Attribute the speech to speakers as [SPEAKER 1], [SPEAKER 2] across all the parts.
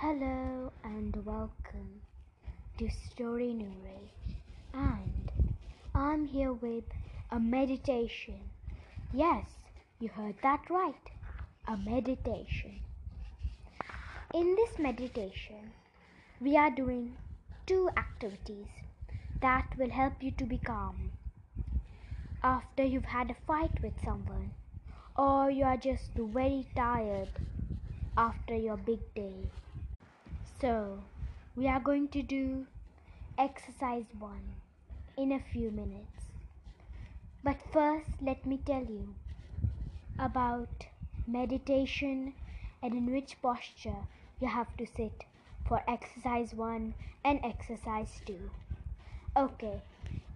[SPEAKER 1] Hello and welcome to Story Nourish, and I'm here with a meditation. Yes, you heard that right, a meditation. In this meditation, we are doing two activities that will help you to be calm after you've had a fight with someone or you are just very tired after your big day. So, we are going to do exercise 1 in a few minutes. But first, let me tell you about meditation and in which posture you have to sit for exercise 1 and exercise 2. Okay,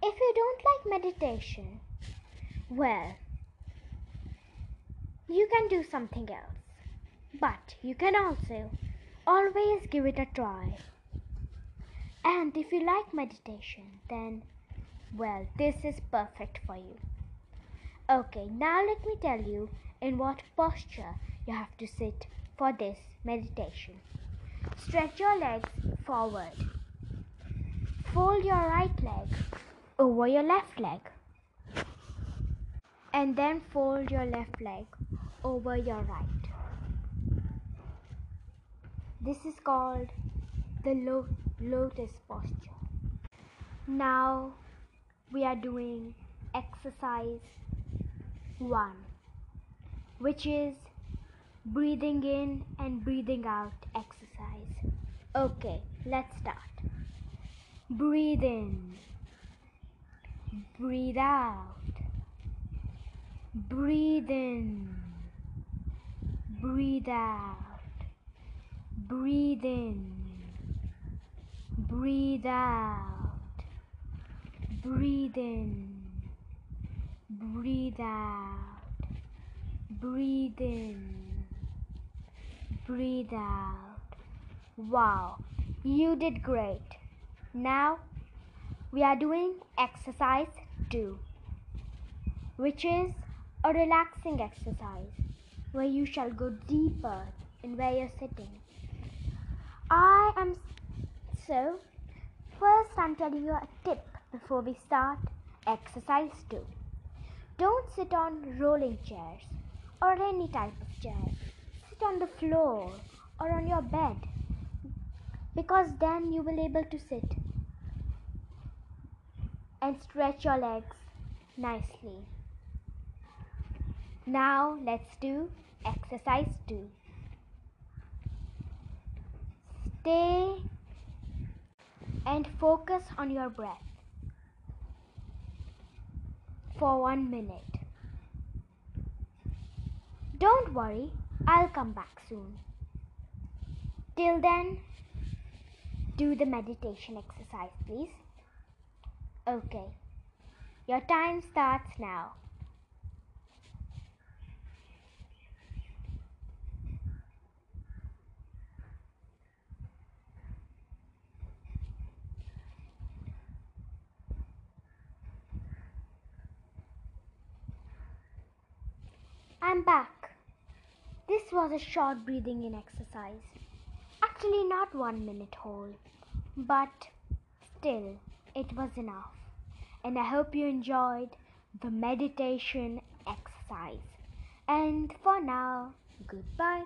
[SPEAKER 1] if you don't like meditation, well, you can do something else. But you can also Always give it a try. And if you like meditation, then, well, this is perfect for you. Okay, now let me tell you in what posture you have to sit for this meditation. Stretch your legs forward. Fold your right leg over your left leg. And then fold your left leg over your right. This is called the lo- lotus posture. Now we are doing exercise 1, which is breathing in and breathing out exercise. Okay, let's start. Breathe in, breathe out, breathe in, breathe out. Breathe in. Breathe out. Breathe in. Breathe out. Breathe in. Breathe out. Wow, you did great. Now we are doing exercise 2, which is a relaxing exercise where you shall go deeper in where you're sitting. I am so. First, I'm telling you a tip before we start exercise 2. Don't sit on rolling chairs or any type of chair. Sit on the floor or on your bed because then you will able to sit and stretch your legs nicely. Now let's do exercise 2. Stay and focus on your breath for one minute. Don't worry, I'll come back soon. Till then, do the meditation exercise, please. Okay, your time starts now. I'm back. This was a short breathing in exercise. Actually, not one minute whole, but still, it was enough. And I hope you enjoyed the meditation exercise. And for now, goodbye.